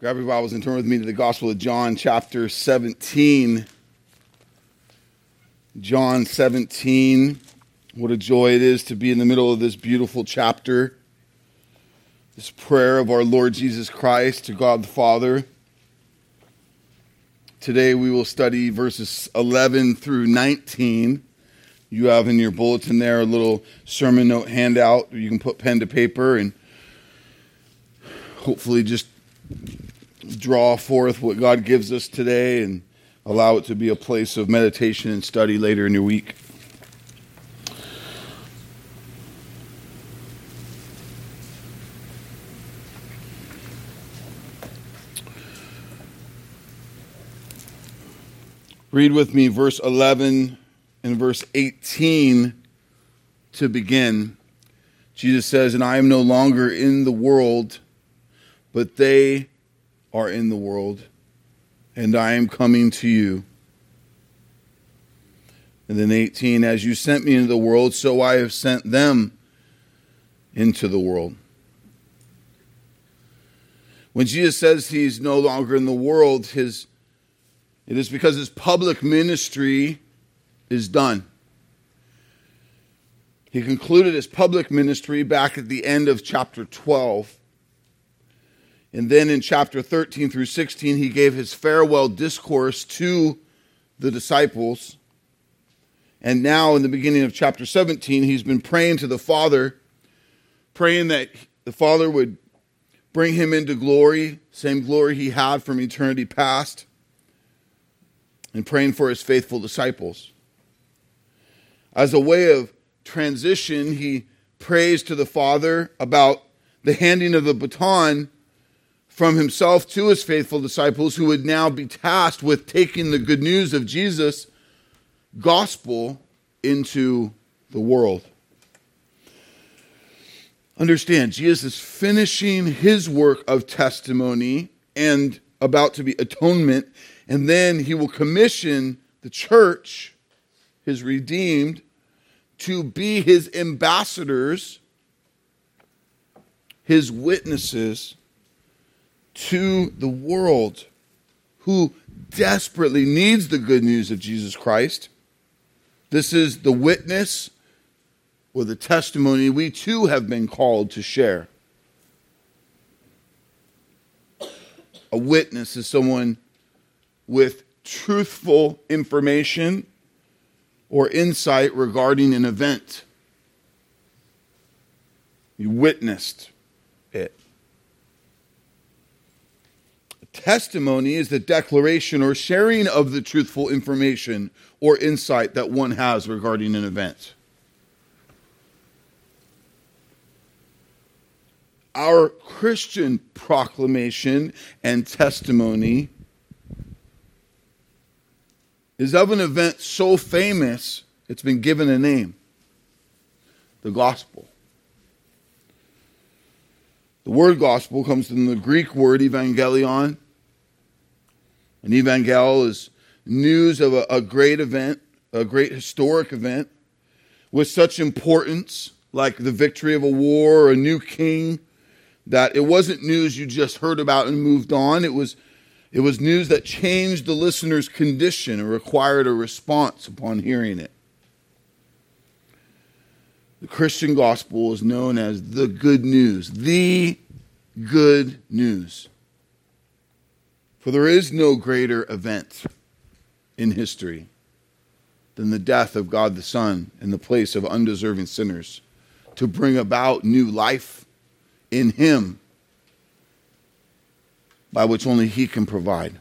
Grab your Bibles and turn with me to the Gospel of John, chapter 17. John 17. What a joy it is to be in the middle of this beautiful chapter. This prayer of our Lord Jesus Christ to God the Father. Today we will study verses 11 through 19. You have in your bulletin there a little sermon note handout. You can put pen to paper and hopefully just draw forth what God gives us today and allow it to be a place of meditation and study later in your week. Read with me verse 11 and verse 18 to begin. Jesus says, And I am no longer in the world, but they are in the world, and I am coming to you. And then 18, As you sent me into the world, so I have sent them into the world. When Jesus says he's no longer in the world, his it is because his public ministry is done. He concluded his public ministry back at the end of chapter 12. And then in chapter 13 through 16, he gave his farewell discourse to the disciples. And now, in the beginning of chapter 17, he's been praying to the Father, praying that the Father would bring him into glory, same glory he had from eternity past and praying for his faithful disciples. As a way of transition, he prays to the Father about the handing of the baton from himself to his faithful disciples who would now be tasked with taking the good news of Jesus' gospel into the world. Understand, Jesus is finishing his work of testimony and about to be atonement and then he will commission the church, his redeemed, to be his ambassadors, his witnesses to the world who desperately needs the good news of Jesus Christ. This is the witness or the testimony we too have been called to share. A witness is someone with truthful information or insight regarding an event. You witnessed it. A testimony is the declaration or sharing of the truthful information or insight that one has regarding an event. Our Christian proclamation and testimony is of an event so famous it's been given a name the gospel. The word gospel comes from the Greek word evangelion. An evangel is news of a, a great event, a great historic event with such importance, like the victory of a war or a new king, that it wasn't news you just heard about and moved on. It was it was news that changed the listener's condition and required a response upon hearing it. The Christian gospel is known as the good news, the good news. For there is no greater event in history than the death of God the Son in the place of undeserving sinners to bring about new life in Him by which only He can provide.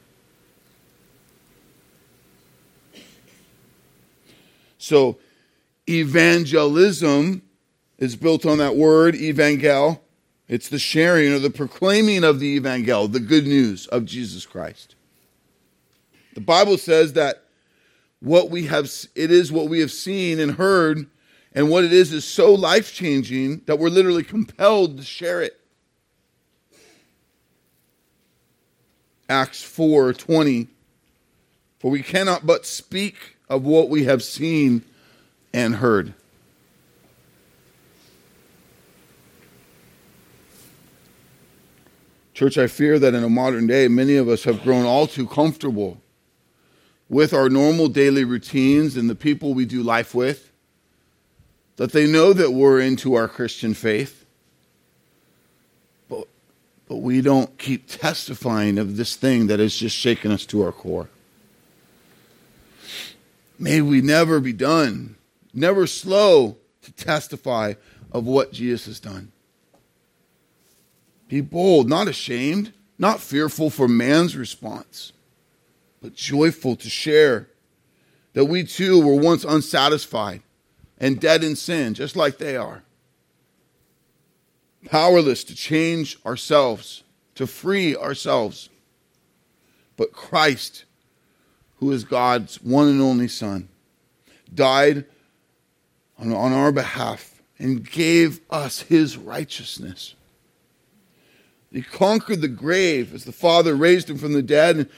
So, evangelism is built on that word, evangel. It's the sharing or the proclaiming of the evangel, the good news of Jesus Christ. The Bible says that what we have it is what we have seen and heard and what it is is so life-changing that we're literally compelled to share it. Acts 4 20. For we cannot but speak of what we have seen and heard. Church, I fear that in a modern day, many of us have grown all too comfortable with our normal daily routines and the people we do life with, that they know that we're into our Christian faith, but, but we don't keep testifying of this thing that has just shaken us to our core. May we never be done, never slow to testify of what Jesus has done. Be bold, not ashamed, not fearful for man's response, but joyful to share that we too were once unsatisfied and dead in sin, just like they are. Powerless to change ourselves, to free ourselves. But Christ, who is God's one and only Son, died on, on our behalf and gave us his righteousness. He conquered the grave as the Father raised him from the dead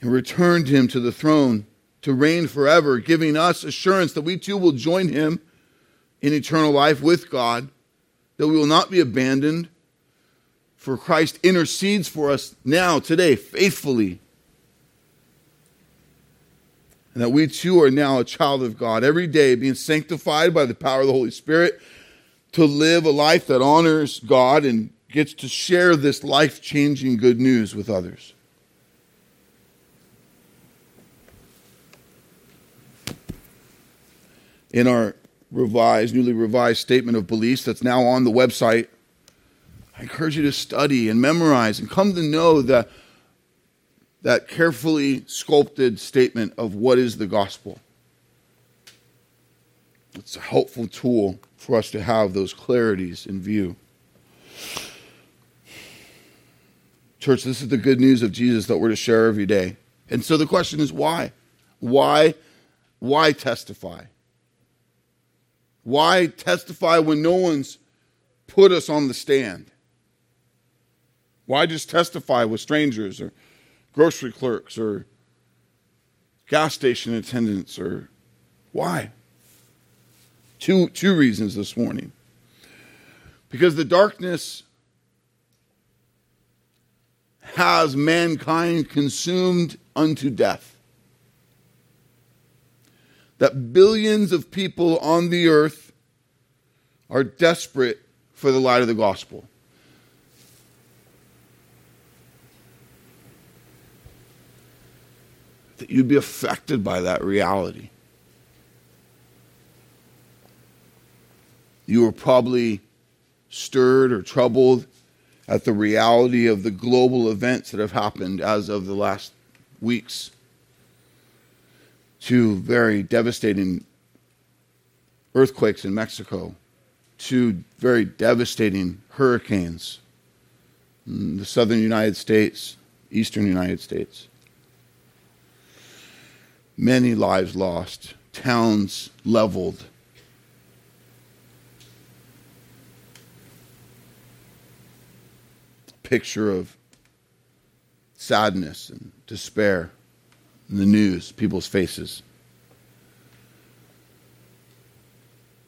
and returned him to the throne to reign forever, giving us assurance that we too will join him in eternal life with God, that we will not be abandoned, for Christ intercedes for us now, today, faithfully. And that we too are now a child of God, every day being sanctified by the power of the Holy Spirit to live a life that honors God and gets to share this life changing good news with others. in our revised, newly revised statement of beliefs that's now on the website. I encourage you to study and memorize and come to know that, that carefully sculpted statement of what is the gospel. It's a helpful tool for us to have those clarities in view. Church, this is the good news of Jesus that we're to share every day. And so the question is why? Why? Why testify? Why testify when no one's put us on the stand? Why just testify with strangers or grocery clerks or gas station attendants or why? Two, two reasons this morning. Because the darkness has mankind consumed unto death that billions of people on the earth are desperate for the light of the gospel. That you'd be affected by that reality. You were probably stirred or troubled at the reality of the global events that have happened as of the last weeks Two very devastating earthquakes in Mexico, two very devastating hurricanes in the southern United States, eastern United States. Many lives lost, towns leveled. Picture of sadness and despair in the news, people's faces.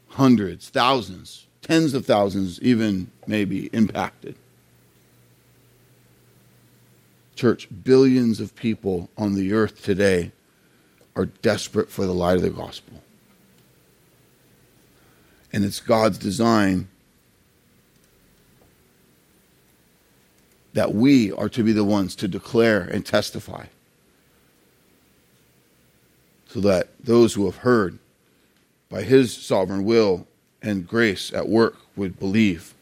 Hundreds, thousands, tens of thousands, even maybe impacted. Church, billions of people on the earth today are desperate for the light of the gospel. And it's God's design that we are to be the ones to declare and testify so that those who have heard by his sovereign will and grace at work would believe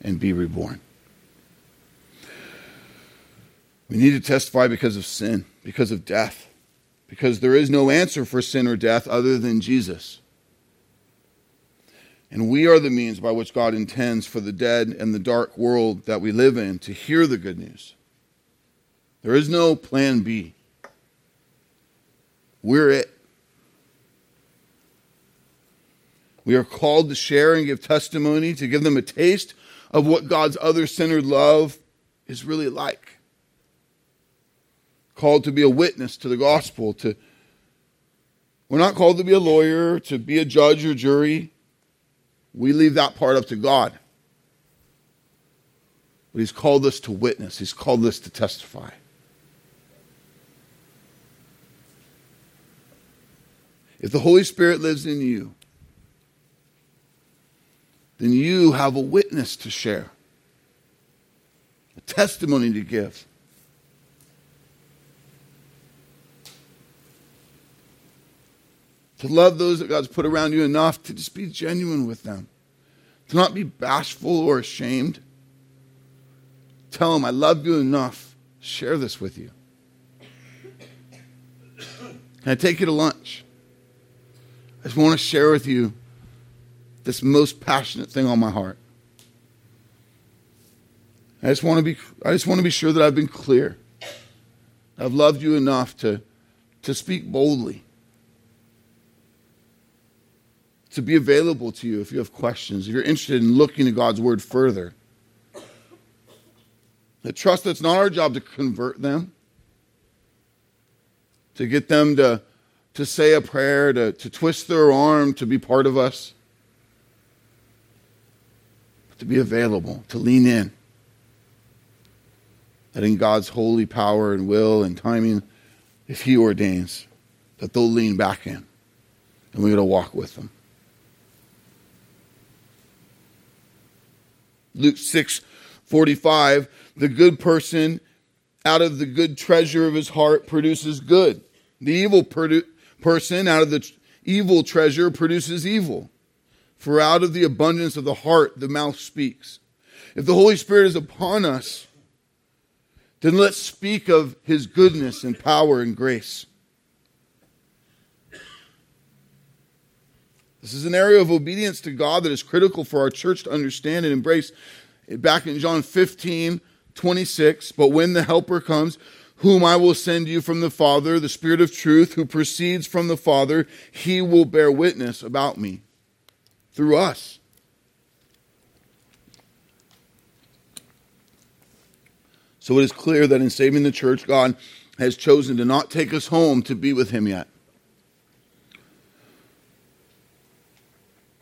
and be reborn. We need to testify because of sin, because of death, because there is no answer for sin or death other than Jesus. And we are the means by which God intends for the dead and the dark world that we live in to hear the good news. There is no plan B. We're it. We are called to share and give testimony, to give them a taste of what God's other centered love is really like. Called to be a witness to the gospel, to we're not called to be a lawyer, to be a judge or jury. We leave that part up to God. But He's called us to witness, He's called us to testify. If the Holy Spirit lives in you, then you have a witness to share, a testimony to give. To love those that God's put around you enough to just be genuine with them, to not be bashful or ashamed. Tell them, I love you enough. Share this with you. Can I take you to lunch? I just want to share with you this most passionate thing on my heart. I just want to be I just want to be sure that I've been clear. I've loved you enough to, to speak boldly. To be available to you if you have questions, if you're interested in looking at God's word further. I trust that it's not our job to convert them, to get them to to say a prayer, to, to twist their arm, to be part of us, to be available, to lean in. That in God's holy power and will and timing, if He ordains, that they'll lean back in and we're going to walk with them. Luke 6 45, the good person out of the good treasure of his heart produces good. The evil produ- person out of the evil treasure produces evil. For out of the abundance of the heart, the mouth speaks. If the Holy Spirit is upon us, then let's speak of his goodness and power and grace. This is an area of obedience to God that is critical for our church to understand and embrace. Back in John 15, 26, but when the Helper comes, whom I will send you from the Father, the Spirit of truth, who proceeds from the Father, he will bear witness about me through us. So it is clear that in saving the church, God has chosen to not take us home to be with him yet.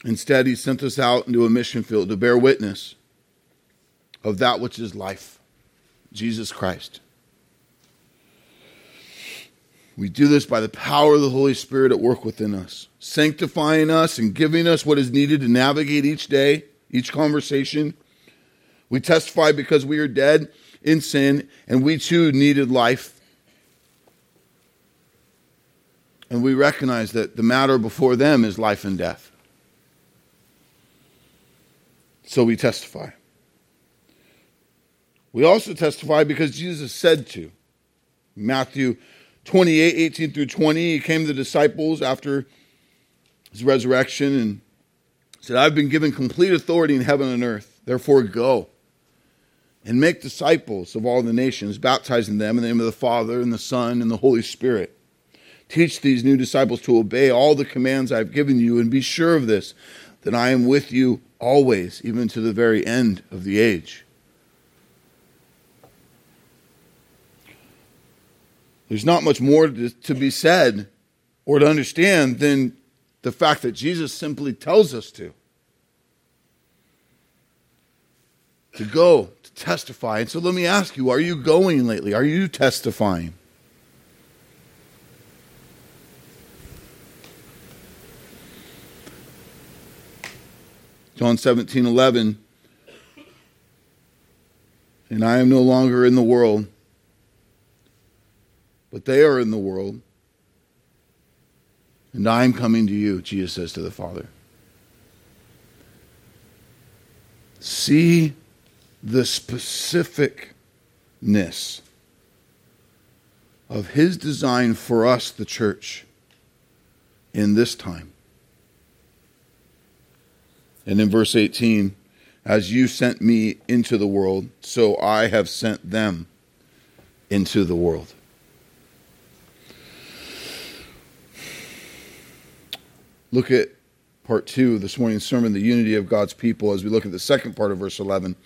Instead, he sent us out into a mission field to bear witness of that which is life, Jesus Christ. We do this by the power of the Holy Spirit at work within us, sanctifying us and giving us what is needed to navigate each day, each conversation. We testify because we are dead in sin and we too needed life. And we recognize that the matter before them is life and death. So we testify. We also testify because Jesus said to. Matthew 28, 18 through 20, he came to the disciples after his resurrection and said, I've been given complete authority in heaven and earth. Therefore, go and make disciples of all the nations, baptizing them in the name of the Father and the Son and the Holy Spirit. Teach these new disciples to obey all the commands I've given you, and be sure of this, that I am with you always, even to the very end of the age. There's not much more to, be said or to understand than the fact that Jesus simply tells us to. To go, to testify. And so let me ask you are you going lately? Are you testifying? John 17, 11. And I am no longer in the world but they are in the world. And I am coming to you, Jesus says to the Father. See the specificness of his design for us, the church, in this time. And in verse 18, as you sent me into the world, so I have sent them into the world. look at part two of this morning's sermon, the unity of God's people, as we look at the second part of verse 11.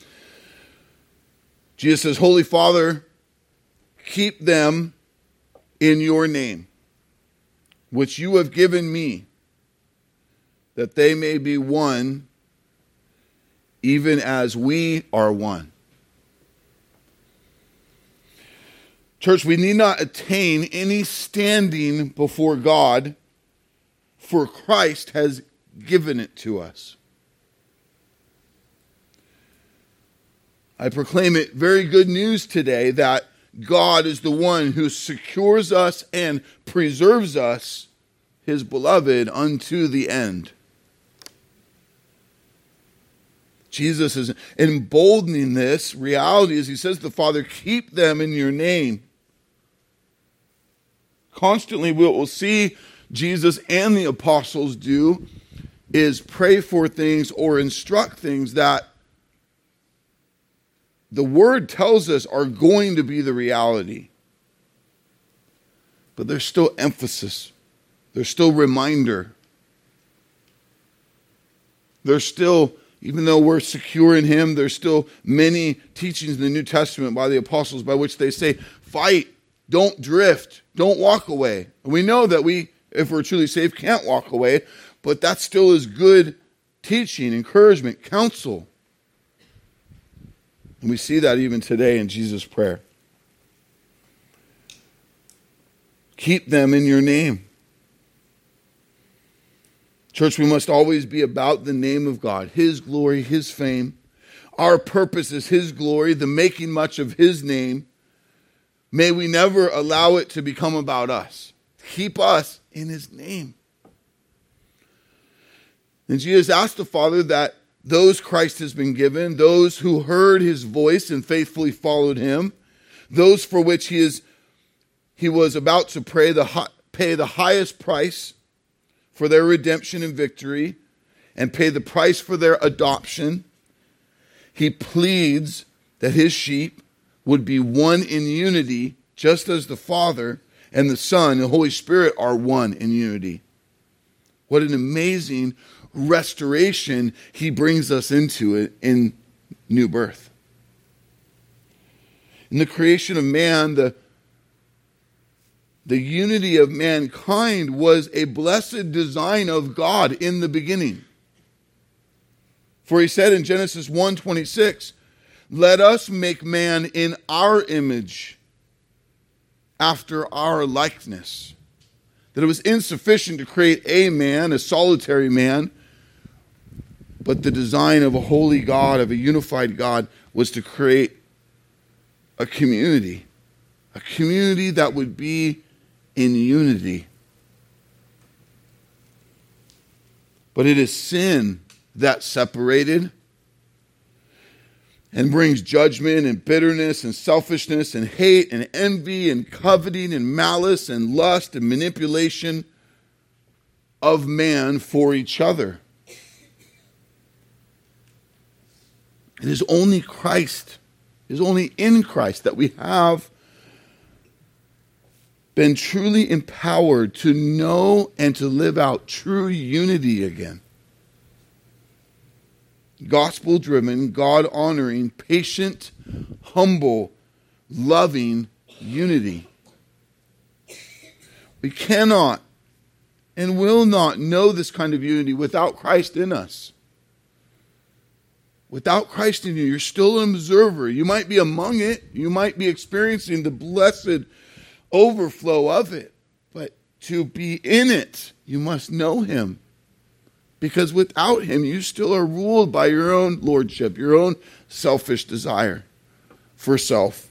Jesus says, Holy Father, keep them in your name, which you have given me, that they may be one, even as we are one. Church, we need not attain any standing before God, for Christ has given it to us. I proclaim it very good news today that God is the one who secures us and preserves us, his beloved, unto the end. Jesus is emboldening this reality as he says to the Father, Keep them in your name. Constantly, what we'll see Jesus and the apostles do is pray for things or instruct things that the word tells us are going to be the reality. But there's still emphasis, there's still reminder. There's still, even though we're secure in Him, there's still many teachings in the New Testament by the apostles by which they say, fight, don't drift, don't walk away. And we know that we, if we're truly saved, can't walk away, but that still is good teaching, encouragement, counsel. And we see that even today in Jesus' prayer. Keep them in your name. Church, we must always be about the name of God, His glory, His fame. Our purpose is His glory, the making much of His name. May we never allow it to become about us. Keep us in His name. And Jesus asked the Father that those Christ has been given, those who heard his voice and faithfully followed him, those for which he is he was about to pray the, pay the highest price for their redemption and victory and pay the price for their adoption. He pleads that his sheep would be one in unity, just as the Father and the Son and the Holy Spirit are one in unity. What an amazing restoration he brings us into it in new birth. In the creation of man, the, the unity of mankind was a blessed design of God in the beginning. For he said in Genesis 1:26, "Let us make man in our image, after our likeness." That it was insufficient to create a man, a solitary man, but the design of a holy God, of a unified God, was to create a community, a community that would be in unity. But it is sin that separated and brings judgment and bitterness and selfishness and hate and envy and coveting and malice and lust and manipulation of man for each other. It is only Christ, it is only in Christ that we have been truly empowered to know and to live out true unity again. Gospel driven, God honoring, patient, humble, loving unity. We cannot and will not know this kind of unity without Christ in us. Without Christ in you, you're still an observer. You might be among it, you might be experiencing the blessed overflow of it. But to be in it, you must know Him. Because without Him, you still are ruled by your own lordship, your own selfish desire for self.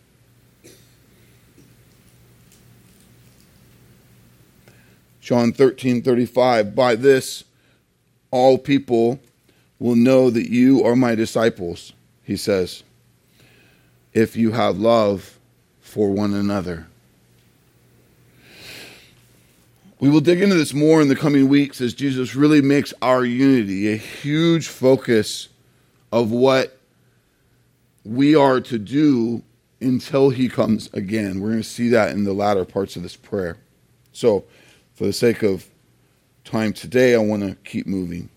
John 13 35, by this all people will know that you are my disciples, he says, if you have love for one another. We will dig into this more in the coming weeks as Jesus really makes our unity a huge focus of what we are to do until he comes again. We're going to see that in the latter parts of this prayer. So, for the sake of time today, I want to keep moving.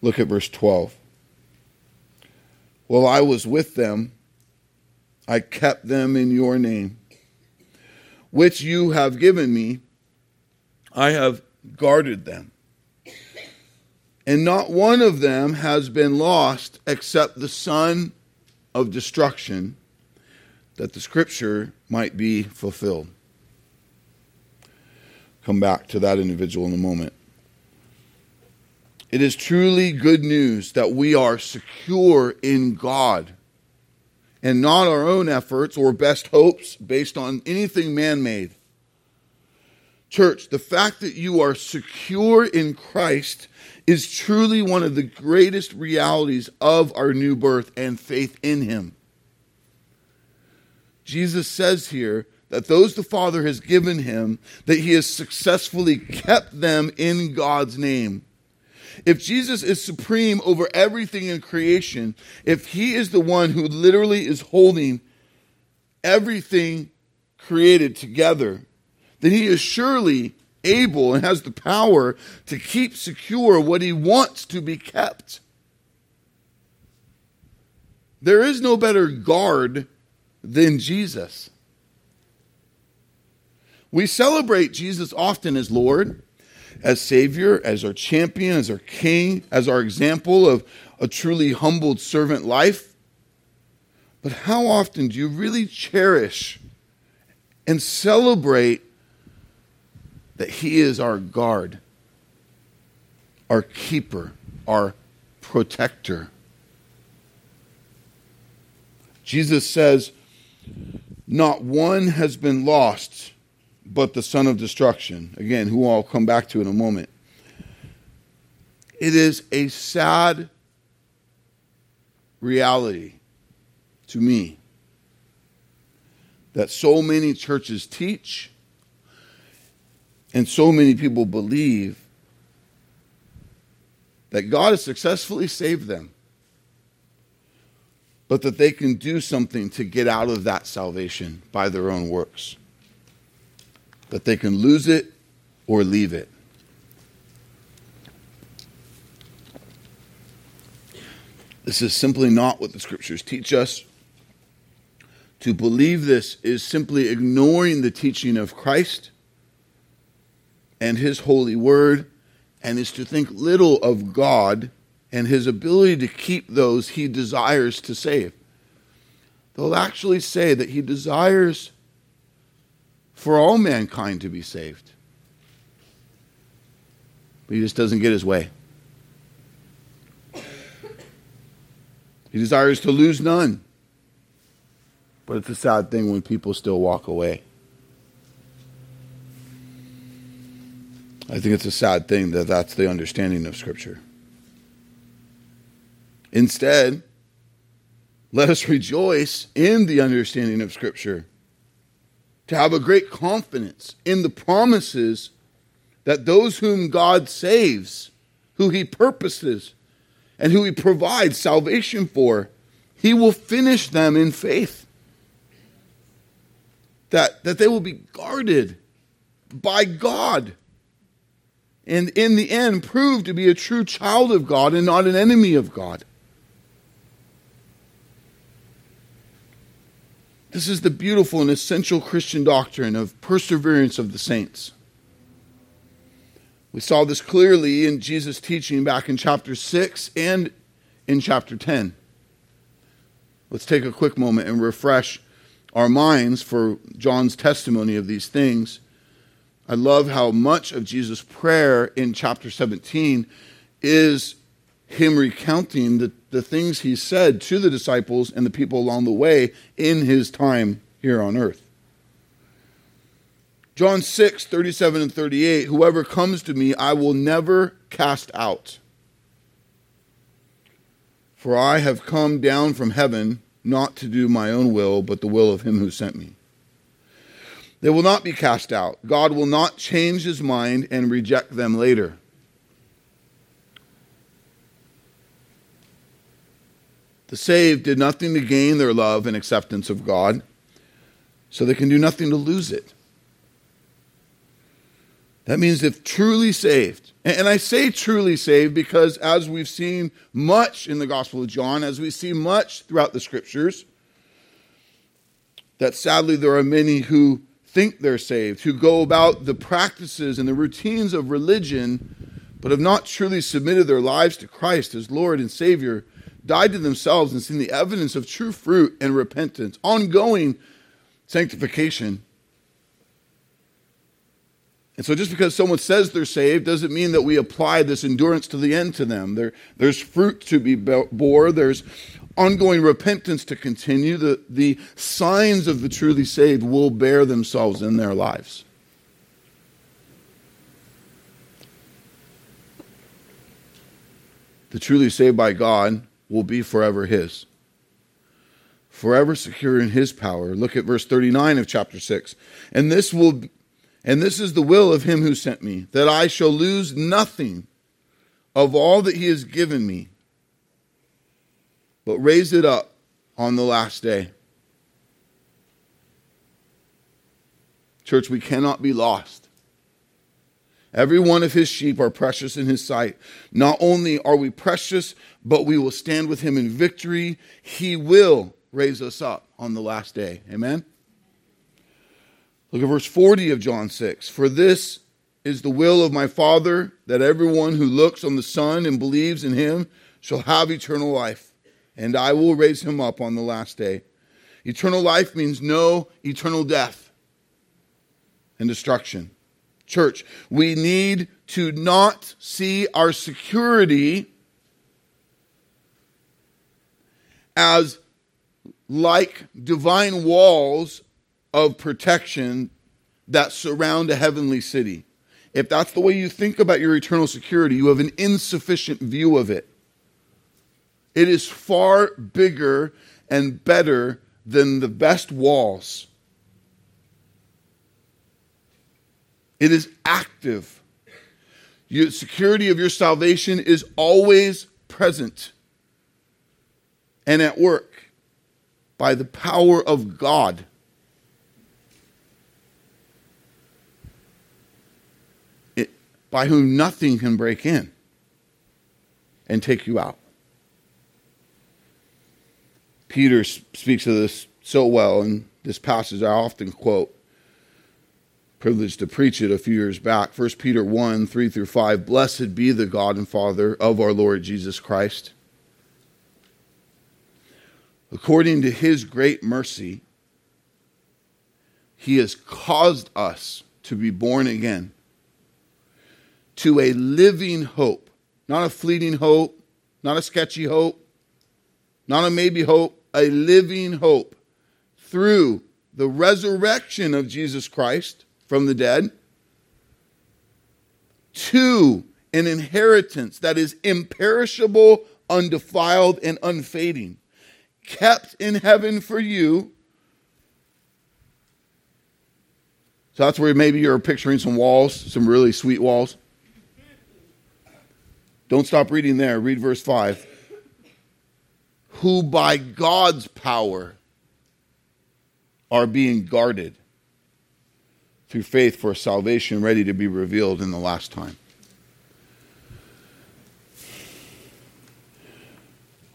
Look at verse 12. While I was with them, I kept them in your name, which you have given me. I have guarded them. And not one of them has been lost except the son of destruction, that the scripture might be fulfilled. Come back to that individual in a moment. It is truly good news that we are secure in God and not our own efforts or best hopes based on anything man made. Church, the fact that you are secure in Christ is truly one of the greatest realities of our new birth and faith in Him. Jesus says here that those the Father has given Him, that He has successfully kept them in God's name. If Jesus is supreme over everything in creation, if He is the one who literally is holding everything created together, then He is surely able and has the power to keep secure what he wants to be kept. There is no better guard than Jesus. We celebrate Jesus often as Lord, as Savior, as our champion, as our King, as our example of a truly humbled servant life. But how often do you really cherish and celebrate that He is our guard, our keeper, our protector. Jesus says, Not one has been lost but the son of destruction. Again, who I'll come back to in a moment. It is a sad reality to me that so many churches teach and so many people believe that God has successfully saved them, but that they can do something to get out of that salvation by their own works. That they can lose it or leave it. This is simply not what the scriptures teach us. To believe this is simply ignoring the teaching of Christ and his holy word and is to think little of God and his ability to keep those he desires to save. They'll actually say that he desires for all mankind to be saved. But he just doesn't get his way. He desires to lose none. But it's a sad thing when people still walk away. I think it's a sad thing that that's the understanding of Scripture. Instead, let us rejoice in the understanding of Scripture, to have a great confidence in the promises that those whom God saves, who He purposes, and who He provides salvation for, He will finish them in faith. That, that they will be guarded by God and in the end prove to be a true child of God and not an enemy of God. This is the beautiful and essential Christian doctrine of perseverance of the saints. We saw this clearly in Jesus' teaching back in chapter 6 and in chapter 10. Let's take a quick moment and refresh our minds for John's testimony of these things. I love how much of Jesus' prayer in chapter 17 is him recounting the, the things he said to the disciples and the people along the way in his time here on earth. John 6, 37 and 38 Whoever comes to me, I will never cast out. For I have come down from heaven not to do my own will, but the will of him who sent me. They will not be cast out. God will not change his mind and reject them later. The saved did nothing to gain their love and acceptance of God, so they can do nothing to lose it. That means if truly saved, and I say truly saved because as we've seen much in the Gospel of John, as we see much throughout the scriptures, that sadly there are many who think they're saved, who go about the practices and the routines of religion, but have not truly submitted their lives to Christ as Lord and Savior, died to themselves and seen the evidence of true fruit and repentance, ongoing sanctification. And so, just because someone says they're saved doesn't mean that we apply this endurance to the end to them. There, there's fruit to be bore, there's ongoing repentance to continue. The, the signs of the truly saved will bear themselves in their lives. The truly saved by God will be forever His. Forever secure in His power. Look at verse 39 of chapter 6. And this will and this is the will of him who sent me, that I shall lose nothing of all that he has given me, but raise it up on the last day. Church, we cannot be lost. Every one of his sheep are precious in his sight. Not only are we precious, but we will stand with him in victory. He will raise us up on the last day. Amen? Look at verse 40 of John 6. For this is the will of my Father, that everyone who looks on the Son and believes in him shall have eternal life, and I will raise him up on the last day. Eternal life means no eternal death and destruction. Church, we need to not see our security as like divine walls of protection that surround a heavenly city. If that's the way you think about your eternal security, you have an insufficient view of it. It is far bigger and better than the best walls. It is active. Your security of your salvation is always present and at work by the power of God. by whom nothing can break in and take you out. Peter speaks of this so well in this passage I often quote. Privileged to preach it a few years back. 1 Peter 1 3 through 5. Blessed be the God and Father of our Lord Jesus Christ. According to his great mercy, he has caused us to be born again to a living hope, not a fleeting hope, not a sketchy hope, not a maybe hope, a living hope through the resurrection of Jesus Christ from the dead to an inheritance that is imperishable, undefiled, and unfading, kept in heaven for you. So that's where maybe you're picturing some walls, some really sweet walls. Don't stop reading there. Read verse 5. Who by God's power are being guarded through faith for salvation ready to be revealed in the last time.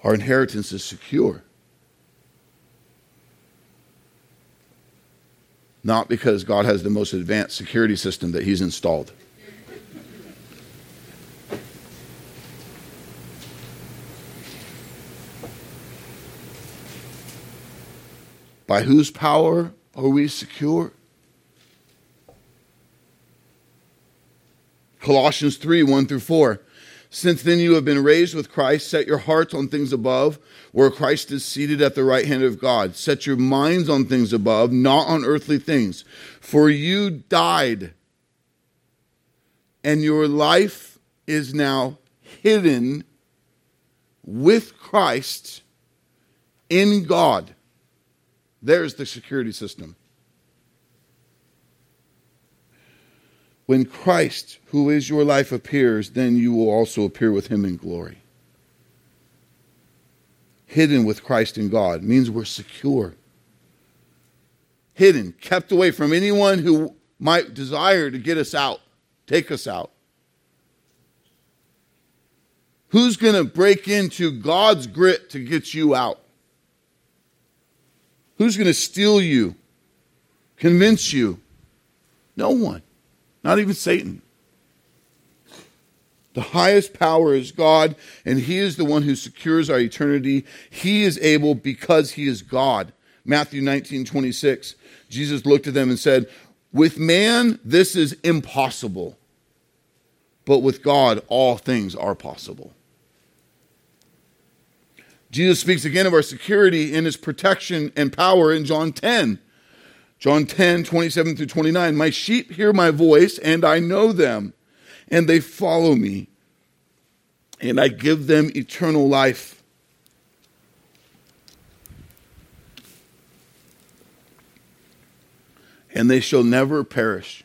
Our inheritance is secure. Not because God has the most advanced security system that He's installed. By whose power are we secure? Colossians 3 1 through 4. Since then you have been raised with Christ, set your hearts on things above, where Christ is seated at the right hand of God. Set your minds on things above, not on earthly things. For you died, and your life is now hidden with Christ in God. There's the security system. When Christ, who is your life, appears, then you will also appear with him in glory. Hidden with Christ in God means we're secure. Hidden, kept away from anyone who might desire to get us out, take us out. Who's going to break into God's grit to get you out? Who's going to steal you? Convince you? No one. Not even Satan. The highest power is God, and He is the one who secures our eternity. He is able because He is God. Matthew 19, 26. Jesus looked at them and said, With man, this is impossible, but with God, all things are possible. Jesus speaks again of our security in his protection and power in John 10. John 10, 27 through 29. My sheep hear my voice, and I know them, and they follow me, and I give them eternal life. And they shall never perish.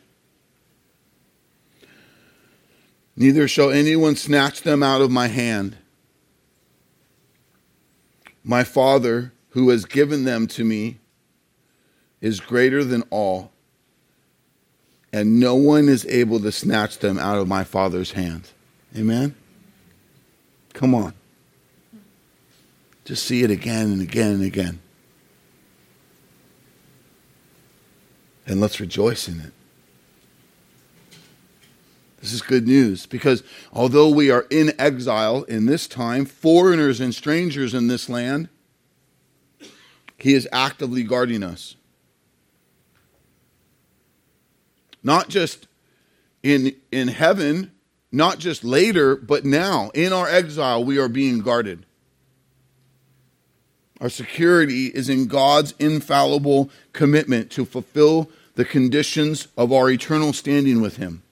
Neither shall anyone snatch them out of my hand. My Father, who has given them to me, is greater than all, and no one is able to snatch them out of my Father's hand. Amen? Come on. Just see it again and again and again. And let's rejoice in it. This is good news because although we are in exile in this time, foreigners and strangers in this land, He is actively guarding us. Not just in, in heaven, not just later, but now, in our exile, we are being guarded. Our security is in God's infallible commitment to fulfill the conditions of our eternal standing with Him.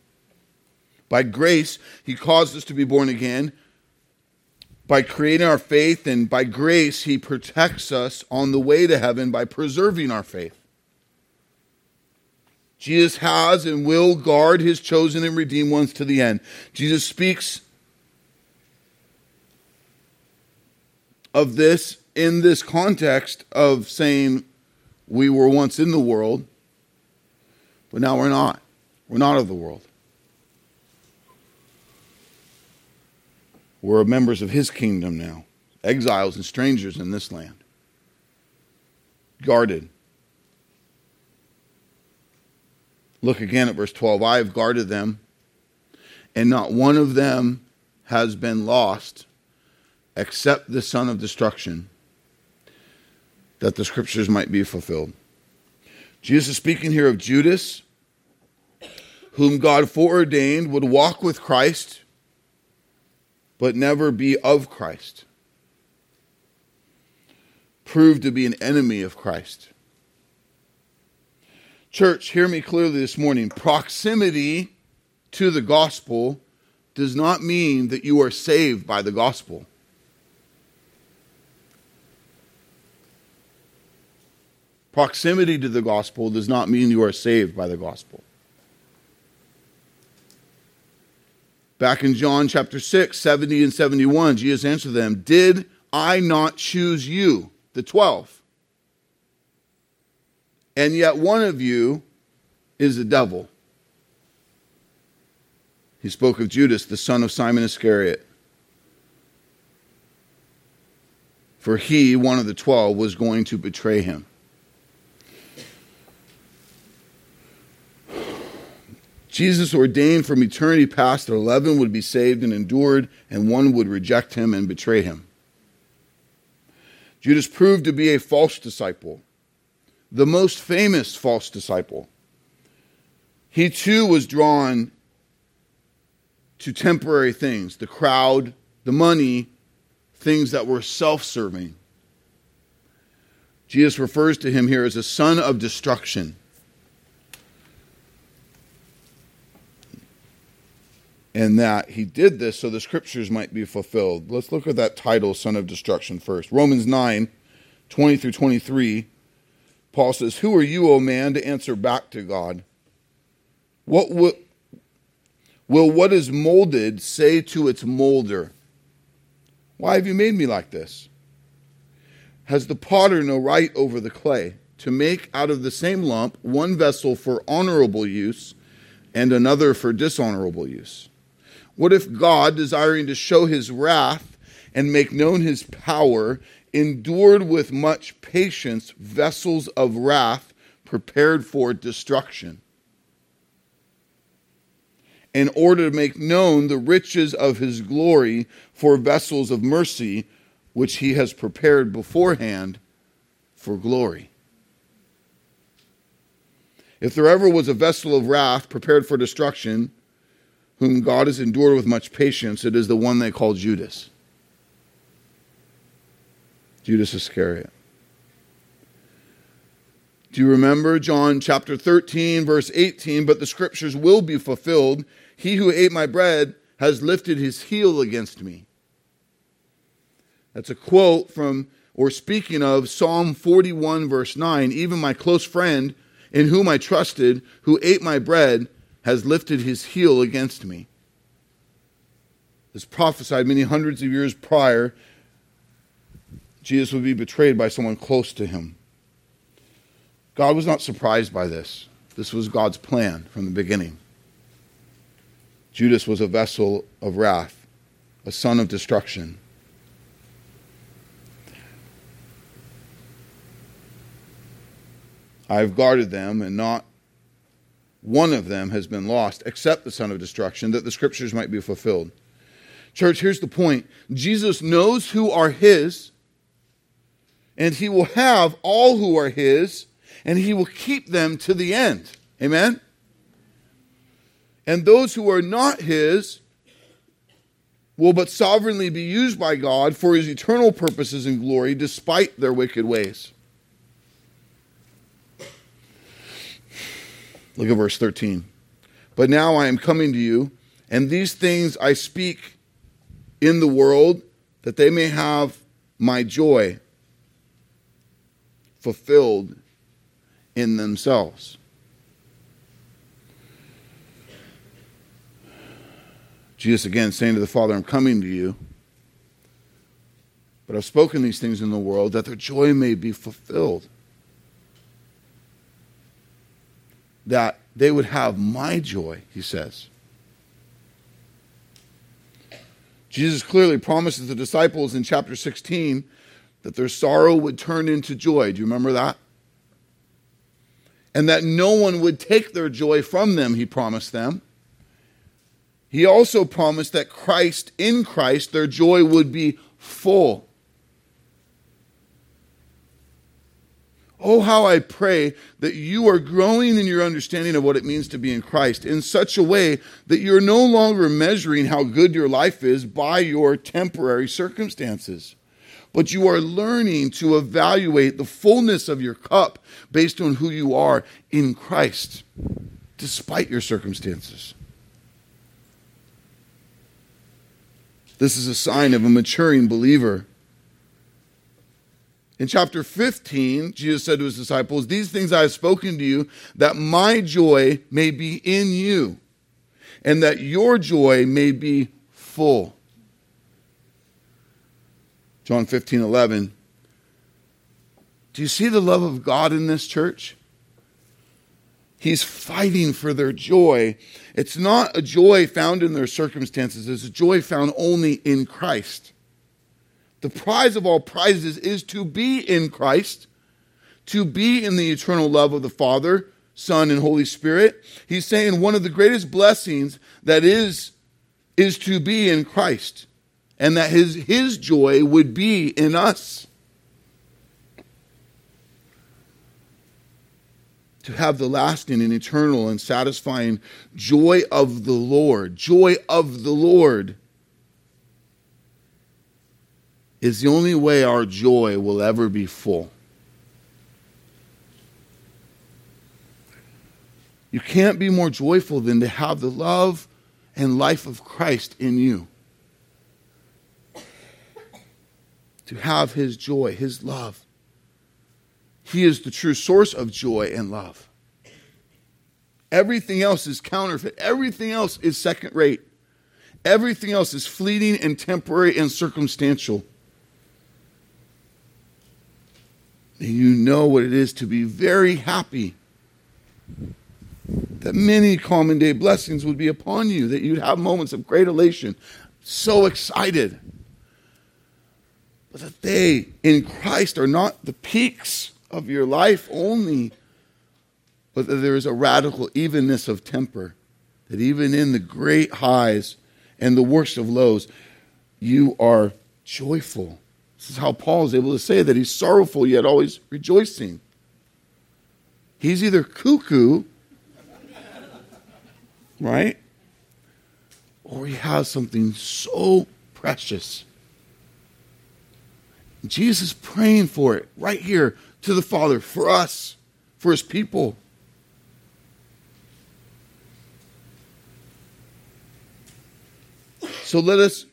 By grace, He caused us to be born again. By creating our faith, and by grace, He protects us on the way to heaven by preserving our faith. Jesus has and will guard His chosen and redeemed ones to the end. Jesus speaks of this in this context of saying we were once in the world, but now we're not. We're not of the world. We're members of his kingdom now, exiles and strangers in this land. Guarded. Look again at verse 12. I have guarded them, and not one of them has been lost except the son of destruction, that the scriptures might be fulfilled. Jesus is speaking here of Judas, whom God foreordained would walk with Christ but never be of Christ. proved to be an enemy of Christ. Church, hear me clearly this morning. Proximity to the gospel does not mean that you are saved by the gospel. Proximity to the gospel does not mean you are saved by the gospel. Back in John chapter 6, 70 and 71, Jesus answered them, Did I not choose you, the 12? And yet one of you is the devil. He spoke of Judas, the son of Simon Iscariot. For he, one of the twelve, was going to betray him. Jesus ordained from eternity past that 11 would be saved and endured, and one would reject him and betray him. Judas proved to be a false disciple, the most famous false disciple. He too was drawn to temporary things the crowd, the money, things that were self serving. Jesus refers to him here as a son of destruction. and that he did this so the scriptures might be fulfilled. Let's look at that title, Son of Destruction, first. Romans 9 20 through 23. Paul says, Who are you, O man, to answer back to God? What will, will what is molded say to its molder? Why have you made me like this? Has the potter no right over the clay to make out of the same lump one vessel for honorable use and another for dishonorable use? What if God, desiring to show his wrath and make known his power, endured with much patience vessels of wrath prepared for destruction, in order to make known the riches of his glory for vessels of mercy, which he has prepared beforehand for glory. If there ever was a vessel of wrath prepared for destruction, whom God has endured with much patience, it is the one they call Judas. Judas Iscariot. Do you remember John chapter 13, verse 18? But the scriptures will be fulfilled. He who ate my bread has lifted his heel against me. That's a quote from, or speaking of, Psalm 41, verse 9. Even my close friend, in whom I trusted, who ate my bread, has lifted his heel against me. This prophesied many hundreds of years prior, Jesus would be betrayed by someone close to him. God was not surprised by this. This was God's plan from the beginning. Judas was a vessel of wrath, a son of destruction. I have guarded them, and not one of them has been lost, except the son of destruction, that the scriptures might be fulfilled. Church, here's the point Jesus knows who are his, and he will have all who are his, and he will keep them to the end. Amen? And those who are not his will but sovereignly be used by God for his eternal purposes and glory despite their wicked ways. Look at verse 13. But now I am coming to you, and these things I speak in the world, that they may have my joy fulfilled in themselves. Jesus again saying to the Father, I'm coming to you. But I've spoken these things in the world that their joy may be fulfilled. That they would have my joy, he says. Jesus clearly promises the disciples in chapter 16 that their sorrow would turn into joy. Do you remember that? And that no one would take their joy from them, he promised them. He also promised that Christ, in Christ, their joy would be full. Oh, how I pray that you are growing in your understanding of what it means to be in Christ in such a way that you're no longer measuring how good your life is by your temporary circumstances but you are learning to evaluate the fullness of your cup based on who you are in Christ, despite your circumstances. This is a sign of a maturing believer. In chapter 15, Jesus said to his disciples, These things I have spoken to you, that my joy may be in you, and that your joy may be full. John 15, 11. Do you see the love of God in this church? He's fighting for their joy. It's not a joy found in their circumstances, it's a joy found only in Christ. The prize of all prizes is to be in Christ, to be in the eternal love of the Father, Son, and Holy Spirit. He's saying one of the greatest blessings that is is to be in Christ and that his, his joy would be in us. To have the lasting and eternal and satisfying joy of the Lord, joy of the Lord, is the only way our joy will ever be full. You can't be more joyful than to have the love and life of Christ in you. To have his joy, his love. He is the true source of joy and love. Everything else is counterfeit. Everything else is second rate. Everything else is fleeting and temporary and circumstantial. And you know what it is to be very happy that many common day blessings would be upon you, that you'd have moments of great elation, so excited but that they in Christ are not the peaks of your life only, but that there is a radical evenness of temper that even in the great highs and the worst of lows, you are joyful. This is how Paul is able to say that he's sorrowful yet always rejoicing. He's either cuckoo, right? Or he has something so precious. Jesus praying for it right here to the Father for us, for his people. So let us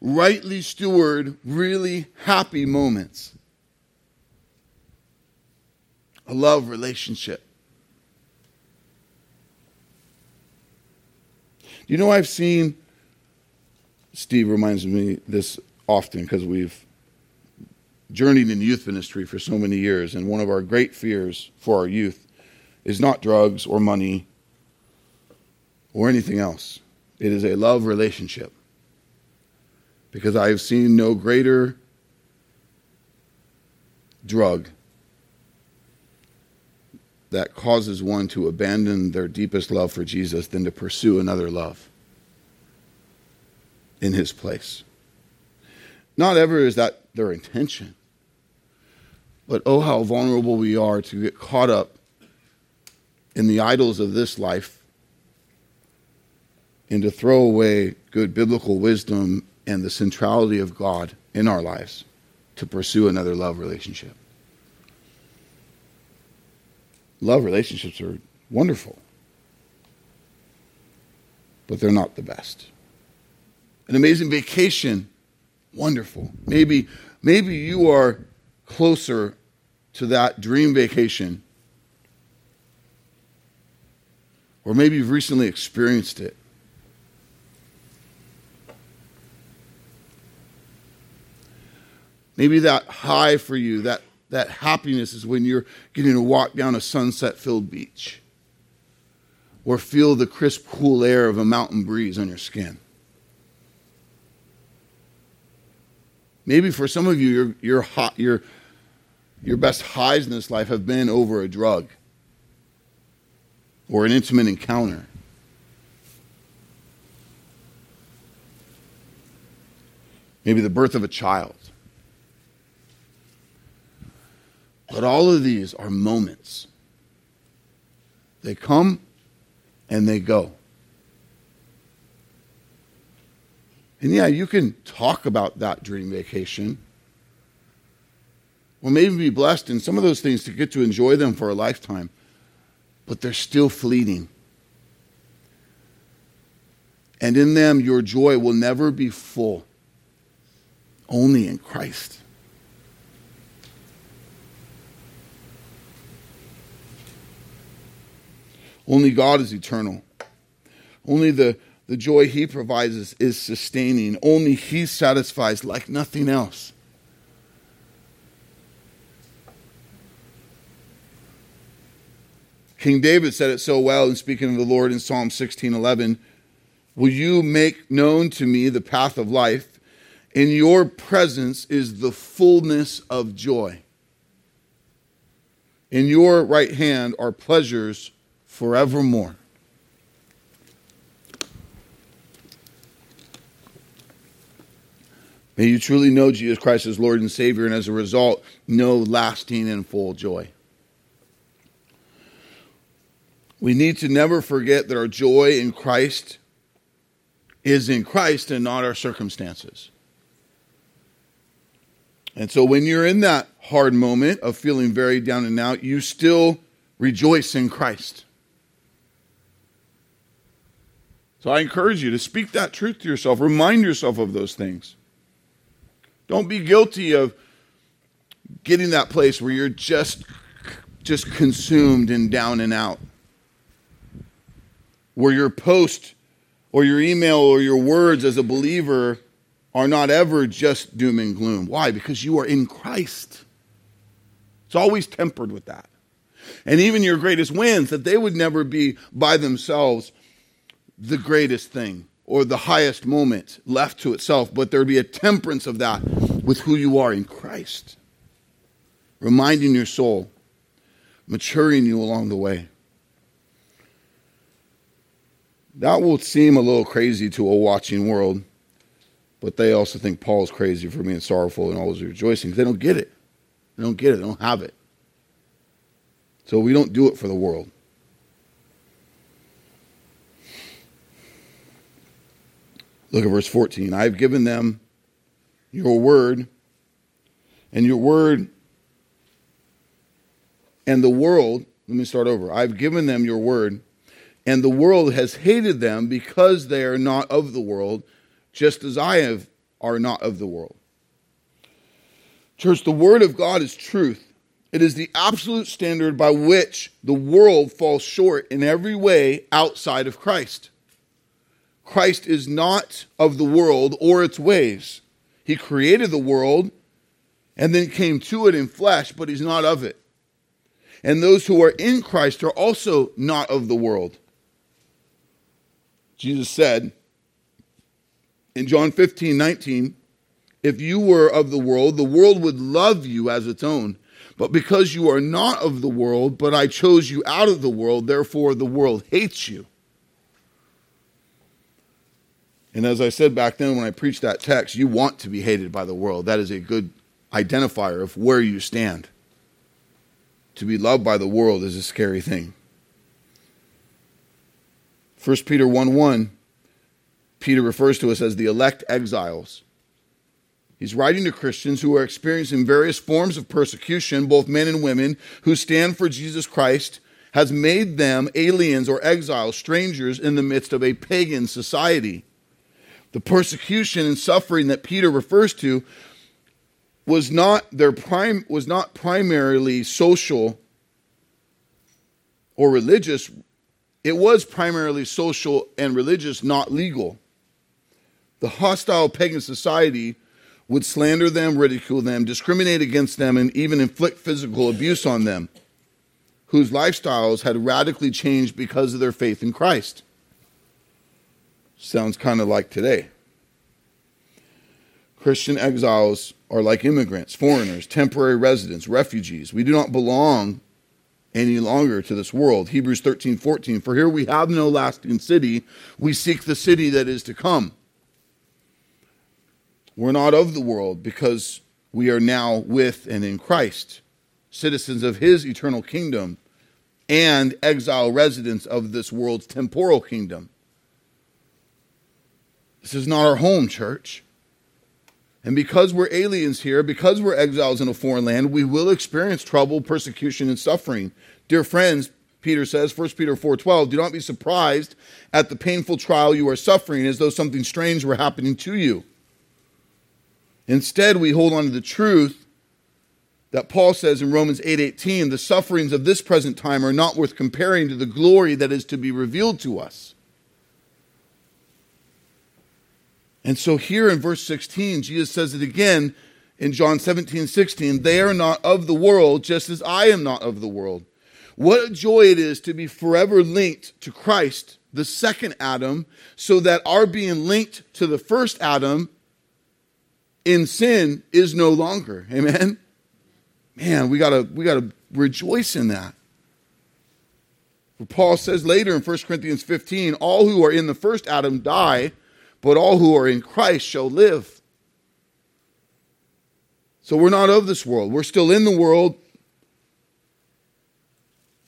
rightly steward really happy moments. A love relationship. You know, I've seen, Steve reminds me this often because we've journeyed in youth ministry for so many years, and one of our great fears for our youth is not drugs or money or anything else. It is a love relationship. Because I have seen no greater drug that causes one to abandon their deepest love for Jesus than to pursue another love in his place. Not ever is that their intention. But oh, how vulnerable we are to get caught up in the idols of this life and to throw away good biblical wisdom and the centrality of God in our lives to pursue another love relationship. Love relationships are wonderful, but they're not the best. An amazing vacation, wonderful. Maybe, maybe you are closer to that dream vacation, or maybe you've recently experienced it. Maybe that high for you, that, that happiness is when you're getting to walk down a sunset filled beach or feel the crisp, cool air of a mountain breeze on your skin. Maybe for some of you, your, your, hot, your, your best highs in this life have been over a drug or an intimate encounter. Maybe the birth of a child. But all of these are moments. They come and they go. And yeah, you can talk about that dream vacation. Well, maybe be blessed in some of those things to get to enjoy them for a lifetime. But they're still fleeting. And in them, your joy will never be full, only in Christ. Only God is eternal. Only the, the joy He provides is, sustaining. Only He satisfies like nothing else. King David said it so well in speaking of the Lord in Psalm 16:11, "Will you make known to me the path of life? In your presence is the fullness of joy. In your right hand are pleasures forevermore. May you truly know Jesus Christ as Lord and Savior, and as a result, know lasting and full joy. We need to never forget that our joy in Christ is in Christ and not our circumstances. And so when you're in that hard moment of feeling very down and out, you still rejoice in Christ. So I encourage you to speak that truth to yourself. Remind yourself of those things. Don't be guilty of getting that place where you're just just consumed and down and out. Where your post or your email or your words as a believer are not ever just doom and gloom. Why? Because you are in Christ. It's always tempered with that. And even your greatest wins, that they would never be by themselves the greatest thing or the highest moment left to itself, but there would be a temperance of that with who you are in Christ, reminding your soul, maturing you along the way. That will seem a little crazy to a watching world, but they also think Paul's crazy for being sorrowful and always rejoicing. They don't get it. They don't get it. They don't have it. So we don't do it for the world. Look at verse 14. I have given them your word, and your word and the world, let me start over. I've given them your word, and the world has hated them because they are not of the world, just as I have are not of the world. Church, the word of God is truth. It is the absolute standard by which the world falls short in every way outside of Christ. Christ is not of the world or its ways. He created the world and then came to it in flesh, but he's not of it and those who are in Christ are also not of the world. Jesus said in John 15, 19, if you were of the world, the world would love you as its own. But because you are not of the world, but I chose you out of the world, therefore the world hates you. And as I said back then when I preached that text, you want to be hated by the world. That is a good identifier of where you stand to be loved by the world is a scary thing. 1 Peter 1 1, Peter refers to us as the elect exiles. He's writing to Christians who are experiencing various forms of persecution, both men and women, who stand for Jesus Christ, has made them aliens or exiles, strangers in the midst of a pagan society. The persecution and suffering that Peter refers to was not their prime was not primarily social or religious. It was primarily social and religious not legal. The hostile pagan society would slander them ridicule them discriminate against them and even inflict physical abuse on them whose lifestyles had radically changed because of their faith in Christ sounds kind of like today Christian exiles are like immigrants, foreigners, temporary residents, refugees. We do not belong any longer to this world. Hebrews 13, 14. For here we have no lasting city. We seek the city that is to come. We're not of the world because we are now with and in Christ, citizens of his eternal kingdom and exile residents of this world's temporal kingdom. This is not our home, church. And because we're aliens here, because we're exiles in a foreign land, we will experience trouble, persecution, and suffering. Dear friends, Peter says, 1 Peter 4:12, do not be surprised at the painful trial you are suffering as though something strange were happening to you. Instead, we hold on to the truth that Paul says in Romans 8:18, the sufferings of this present time are not worth comparing to the glory that is to be revealed to us. And so here in verse 16, Jesus says it again in John 17, 16. They are not of the world, just as I am not of the world. What a joy it is to be forever linked to Christ, the second Adam, so that our being linked to the first Adam in sin is no longer. Amen. Man, we gotta we gotta rejoice in that. Paul says later in 1 Corinthians 15, all who are in the first Adam die but all who are in Christ shall live. So we're not of this world. We're still in the world.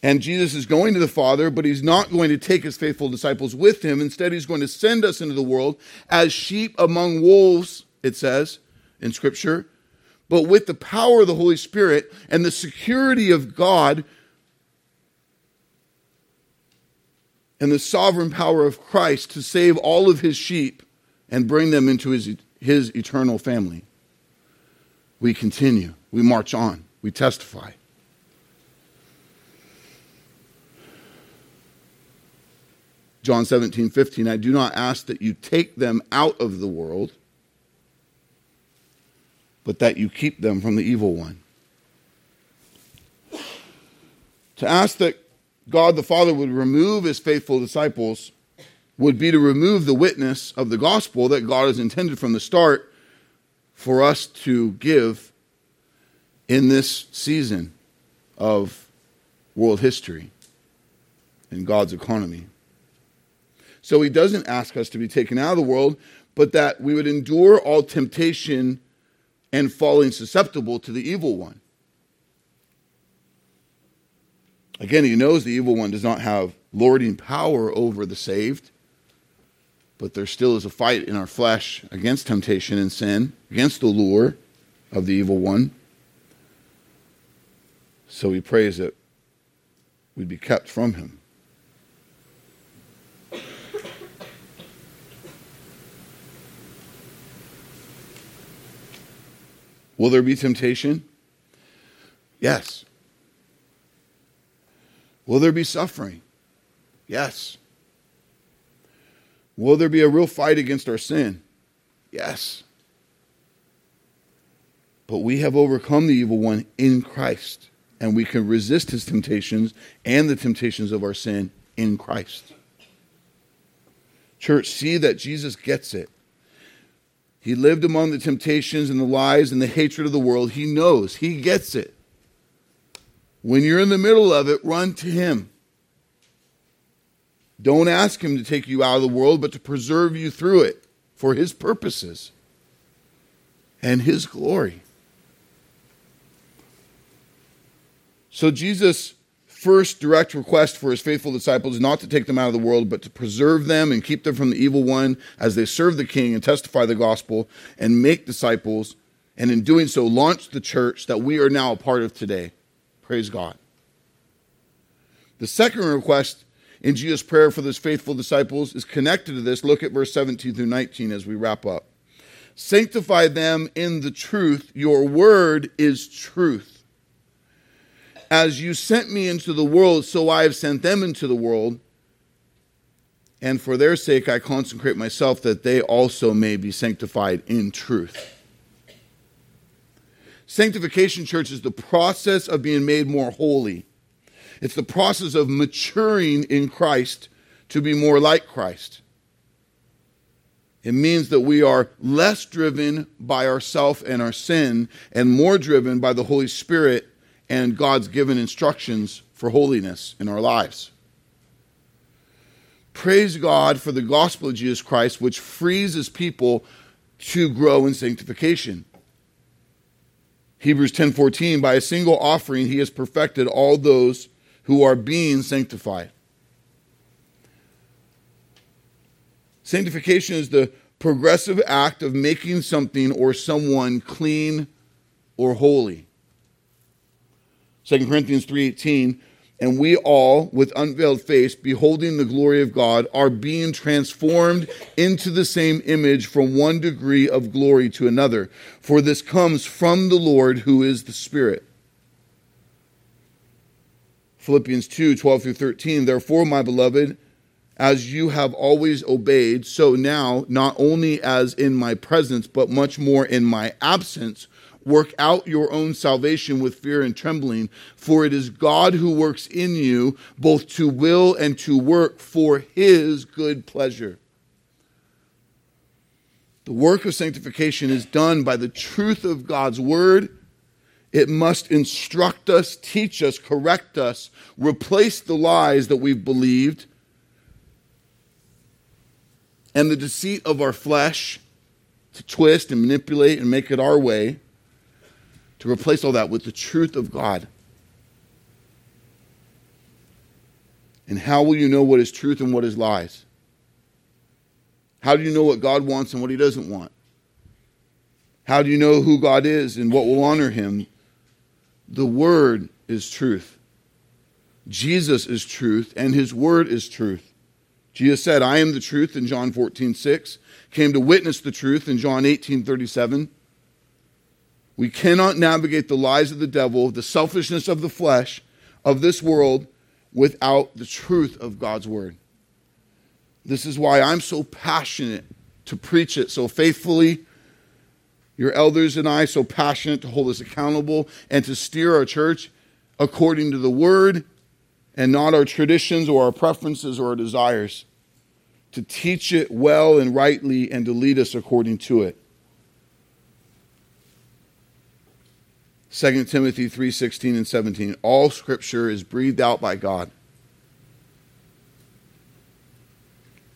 And Jesus is going to the Father, but he's not going to take his faithful disciples with him. Instead, he's going to send us into the world as sheep among wolves, it says in Scripture, but with the power of the Holy Spirit and the security of God and the sovereign power of Christ to save all of his sheep and bring them into his, his eternal family. We continue, we march on, we testify. John 17, 15, I do not ask that you take them out of the world, but that you keep them from the evil one. To ask that God the Father would remove his faithful disciples would be to remove the witness of the gospel that God has intended from the start for us to give in this season of world history and God's economy. So he doesn't ask us to be taken out of the world, but that we would endure all temptation and falling susceptible to the evil one. Again, he knows the evil one does not have lording power over the saved, but there still is a fight in our flesh against temptation and sin, against the lure of the evil one. So he prays that we'd be kept from him. Will there be temptation? Yes. Will there be suffering? Yes. Will there be a real fight against our sin? Yes. But we have overcome the evil one in Christ, and we can resist his temptations and the temptations of our sin in Christ. Church, see that Jesus gets it. He lived among the temptations and the lies and the hatred of the world. He knows, he gets it. When you're in the middle of it, run to him. Don't ask him to take you out of the world, but to preserve you through it for his purposes and his glory. So Jesus first direct request for his faithful disciples is not to take them out of the world, but to preserve them and keep them from the evil one as they serve the king and testify the gospel and make disciples, and in doing so, launch the church that we are now a part of today. Praise God. The second request in Jesus' prayer for those faithful disciples is connected to this. Look at verse 17 through 19 as we wrap up. Sanctify them in the truth. Your word is truth. As you sent me into the world, so I have sent them into the world. And for their sake, I consecrate myself that they also may be sanctified in truth. Sanctification, church, is the process of being made more holy. It's the process of maturing in Christ to be more like Christ. It means that we are less driven by ourself and our sin and more driven by the Holy Spirit and God's given instructions for holiness in our lives. Praise God for the gospel of Jesus Christ, which frees people to grow in sanctification. Hebrews 10:14 by a single offering he has perfected all those who are being sanctified. Sanctification is the progressive act of making something or someone clean or holy. 2 Corinthians 3:18 and we all with unveiled face beholding the glory of God are being transformed into the same image from one degree of glory to another. For this comes from the Lord who is the Spirit. Philippians 2 12 through 13 therefore my beloved as you have always obeyed so now not only as in my presence but much more in my absence Work out your own salvation with fear and trembling, for it is God who works in you both to will and to work for his good pleasure. The work of sanctification is done by the truth of God's word. It must instruct us, teach us, correct us, replace the lies that we've believed and the deceit of our flesh to twist and manipulate and make it our way to replace all that with the truth of God. And how will you know what is truth and what is lies? How do you know what God wants and what He doesn't want? How do you know who God is and what will honor Him? The Word is truth. Jesus is truth, and His Word is truth. Jesus said, I am the truth in John 14, 6, came to witness the truth in John 18, 37. We cannot navigate the lies of the devil, the selfishness of the flesh, of this world, without the truth of God's word. This is why I'm so passionate to preach it so faithfully. Your elders and I so passionate to hold us accountable and to steer our church according to the word and not our traditions or our preferences or our desires. To teach it well and rightly and to lead us according to it. 2 Timothy 3:16 and 17 all scripture is breathed out by God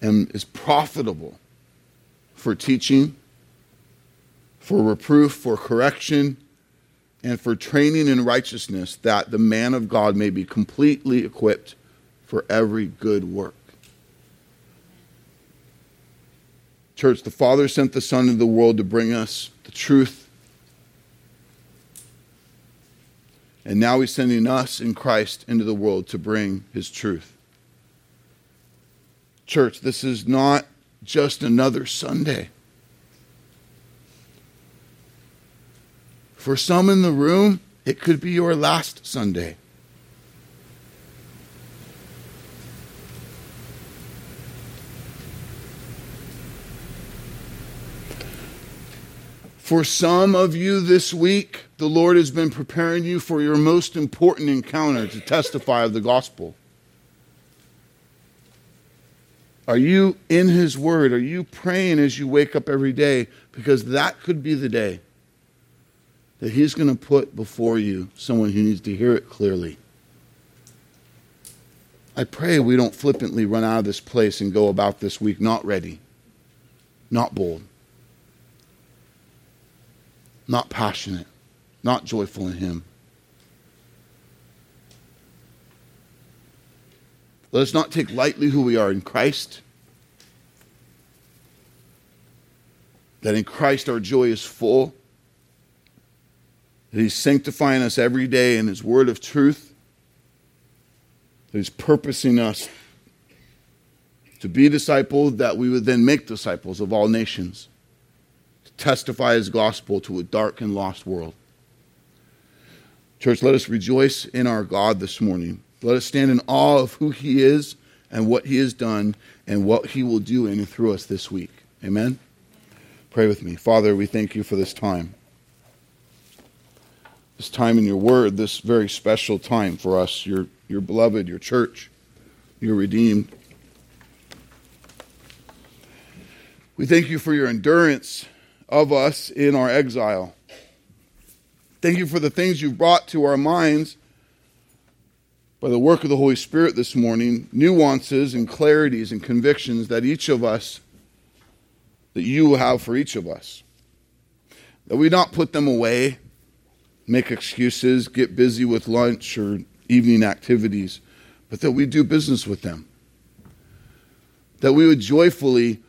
and is profitable for teaching, for reproof, for correction, and for training in righteousness, that the man of God may be completely equipped for every good work. Church, the Father sent the Son into the world to bring us the truth. And now He's sending us in Christ into the world to bring His truth. Church, this is not just another Sunday. For some in the room, it could be your last Sunday. For some of you this week, the Lord has been preparing you for your most important encounter to testify of the gospel. Are you in His Word? Are you praying as you wake up every day? Because that could be the day that He's going to put before you someone who needs to hear it clearly. I pray we don't flippantly run out of this place and go about this week not ready, not bold not passionate, not joyful in Him. Let us not take lightly who we are in Christ. That in Christ our joy is full. That He's sanctifying us every day in His word of truth. That He's purposing us to be disciples, that we would then make disciples of all nations testify his gospel to a dark and lost world. Church, let us rejoice in our God this morning. Let us stand in awe of who he is and what he has done and what he will do in and through us this week. Amen? Pray with me. Father, we thank you for this time. This time in your word, this very special time for us, your, your beloved, your church, your redeemed. We thank you for your endurance of us in our exile. Thank you for the things you've brought to our minds by the work of the Holy Spirit this morning, nuances and clarities and convictions that each of us, that you have for each of us. That we not put them away, make excuses, get busy with lunch or evening activities, but that we do business with them. That we would joyfully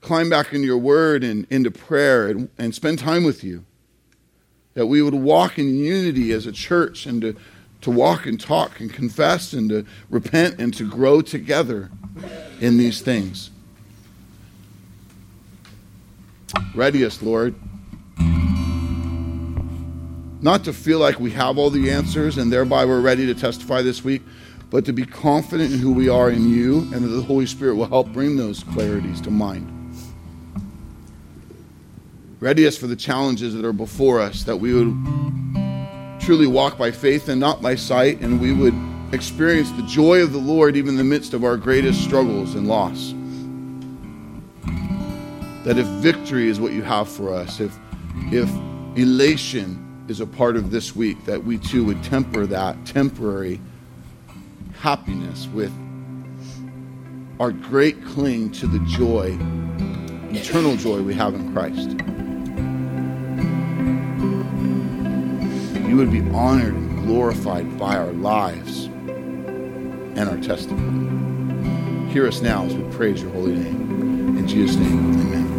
climb back into your word and into prayer and, and spend time with you. That we would walk in unity as a church and to, to walk and talk and confess and to repent and to grow together in these things. Ready us, Lord. Not to feel like we have all the answers and thereby we're ready to testify this week, but to be confident in who we are in you and that the Holy Spirit will help bring those clarities to mind. Ready us for the challenges that are before us, that we would truly walk by faith and not by sight, and we would experience the joy of the Lord even in the midst of our greatest struggles and loss. That if victory is what you have for us, if, if elation is a part of this week, that we too would temper that temporary happiness with our great cling to the joy, eternal joy we have in Christ. You would be honored and glorified by our lives and our testimony. Hear us now as we praise your holy name. In Jesus' name, amen.